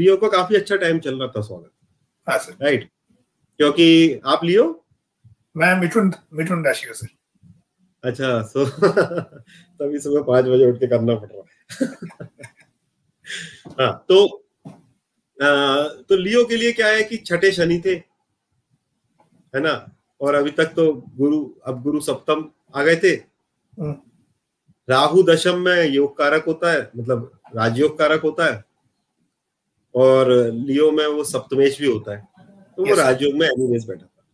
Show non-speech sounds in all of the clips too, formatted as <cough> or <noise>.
लियो को काफ़ी अच्छा टाइम चल रहा था स्वागत। हाँ राइट क्योंकि आप लियो मैं मिथुन मिथुन राशि का सर। अच्छा सो <laughs> तभी सुबह पाँच बजे उठ के करना पड़ रहा है। <laughs> हाँ तो आ, तो लियो के लिए क्या है कि छठे शनि थे है ना? और अभी तक तो गुरु अब गुरु सप्तम आ गए थे। हम्म। राहु दशम में योग कारक होता है मतलब राजयोग कारक होता है। और लियो में वो सप्तमेश भी होता है। तो वो. राजयोग में एनीवेज बैठा था।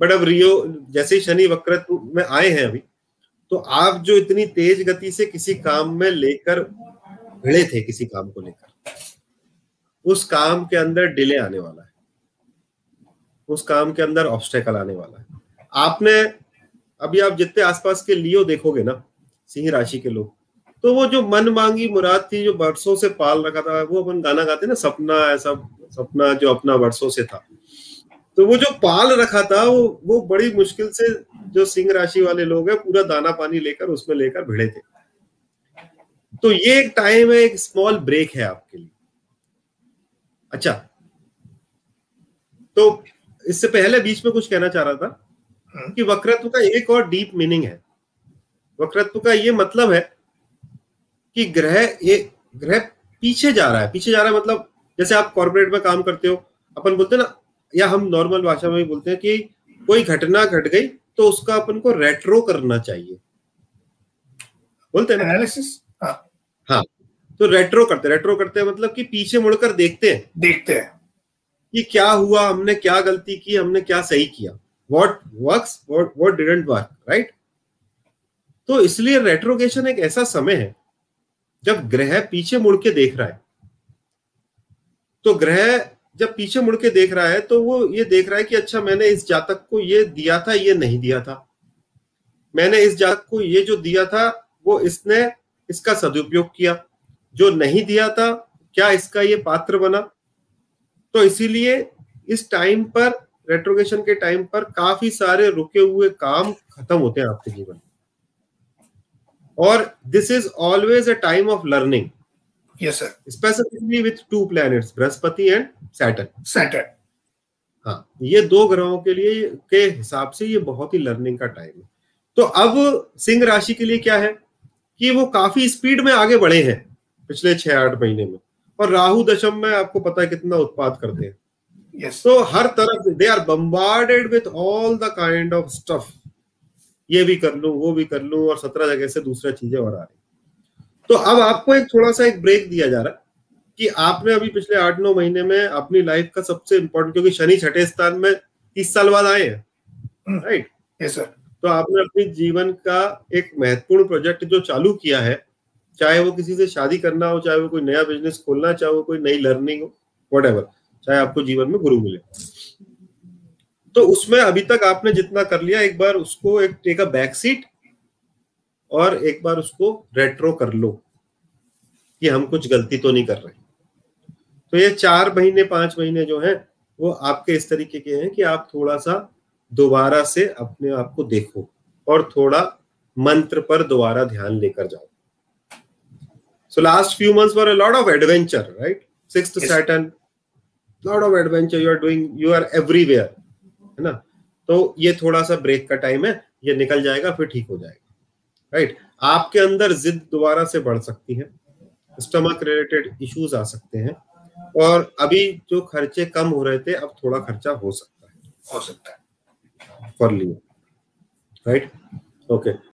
बट अब रियो जैसे शनि वक्रत्व में आए हैं अभी तो आप जो इतनी तेज गति से किसी काम में लेकर भिड़े थे किसी काम को लेकर उस काम के अंदर डिले आने वाला है। उस काम के अंदर ऑब्स्टेकल आने वाला है। आपने अभी आप जितने आसपास के लियो देखोगे ना सिंह राशि के लोग तो वो जो मन मांगी मुराद थी जो बरसों से पाल रखा था वो अपन गाना गाते ना सपना ऐसा सपना जो अपना बरसों से था। तो वो जो पाल रखा था वो वो बड़ी मुश्किल से जो सिंह राशि वाले लोग हैं पूरा दाना पानी लेकर उसमें लेकर भिड़े थे। तो ये एक टाइम है एक स्मॉल ब्रेक है आपके लिए। अच्छा। तो इससे पहले बीच में कुछ कहना चाह रहा था हम्म। कि वक्रत्व का एक और डीप मीनिंग है। वक्रत्व का ये मतलब है कि ग्रह ये ग्रह पीछे जा रहा है। पीछे जा रहा है मतलब जैसे आप कॉर्पोरेट में काम करते हो अपन बोलते हैं ना या हम नॉर्मल भाषा में भी बोलते हैं कि कोई घटना घट गई तो उसका अपन को रेट्रो करना चाहिए। बोलते हैं एनालिसिस हाँ। तो रेट्रो करते रेट्रो करते हैं मतलब कि पीछे मुड़कर देखते हैं। देखते हैं। कि क्या हुआ हमने क्या गलती की हमने क्या सही किया। What works what didn't work right तो इसलिए रेट्रोगेशन एक ऐसा समय है जब ग्रह पीछे मुड़ के देख रहा है तो ग्रह जब पीछे मुड़ के देख रहा है तो वो ये देख रहा है कि अच्छा मैंने इस जातक को ये दिया था, ये नहीं दिया था। मैंने इस जातक को ये जो दिया था, वो इसने इसका सदुपयोग किया। जो नहीं दिया था, क्या इसका ये पात्र बना? तो इसीलिए इस टाइम पर रेट्रोगेशन के टाइम पर काफ़ी सारे रुके हुए काम खत्म होते हैं आपके जीवन। और this is always a time of learning yes sir specifically with two planets Brihaspati and Saturn Saturn हाँ ये दो ग्रहों के लिए के हिसाब से ये बहुत ही लर्निंग का टाइम है। तो अब सिंह राशि के लिए क्या है? कि वो काफ़ी स्पीड में आगे बढ़े हैं पिछले छह आठ महीने में। और राहु दशम में आपको पता है कितना उत्पाद करते हैं। यस तो हर तरफ़ they are bombarded with all the kind of stuff ये भी कर लूँ वो भी कर लूँ और सत्रह जगह से दूसरा चीज़ें और आ रही तो अब आपको एक थोड़ा सा एक ब्रेक दिया जा रहा है कि आपने अभी पिछले आठ नौ महीने में अपनी लाइफ का सबसे इंपॉर्टेंट क्योंकि शनि छठे स्थान में तीस साल बाद आए हैं राइट यस सर तो आपने अपने जीवन का एक महत्वपूर्ण प्रोजेक्ट जो चालू किया है चाहे वो किसी से शादी करना हो चाहे वो कोई नया बिज़नेस खोलना चाहे वो कोई नई लर्निंग हो वट चाहे आपको जीवन में गुरु मिले। तो उसमें अभी तक आपने जितना कर लिया एक बार उसको एक टेक अ बैक सीट और एक बार उसको रेट्रो कर लो कि हम कुछ गलती तो नहीं कर रहे। तो ये चार महीने पाँच महीने जो है वो आपके इस तरीके के हैं कि आप थोड़ा सा दोबारा से अपने आप को देखो और थोड़ा मंत्र पर दोबारा ध्यान लेकर जाओ। So last few months were a lot of adventure right six Yes. Saturn lot of adventure you are doing you are everywhere है ना? तो ये थोड़ा सा ब्रेक का टाइम है ये निकल जाएगा फिर ठीक हो जाएगा। राइट आपके अंदर जिद दोबारा से बढ़ सकती है। स्टमक रिलेटेड इश्यूज़ आ सकते हैं। और अभी जो खर्चे कम हो रहे थे अब थोड़ा खर्चा हो सकता है। हो सकता है। For Leo right okay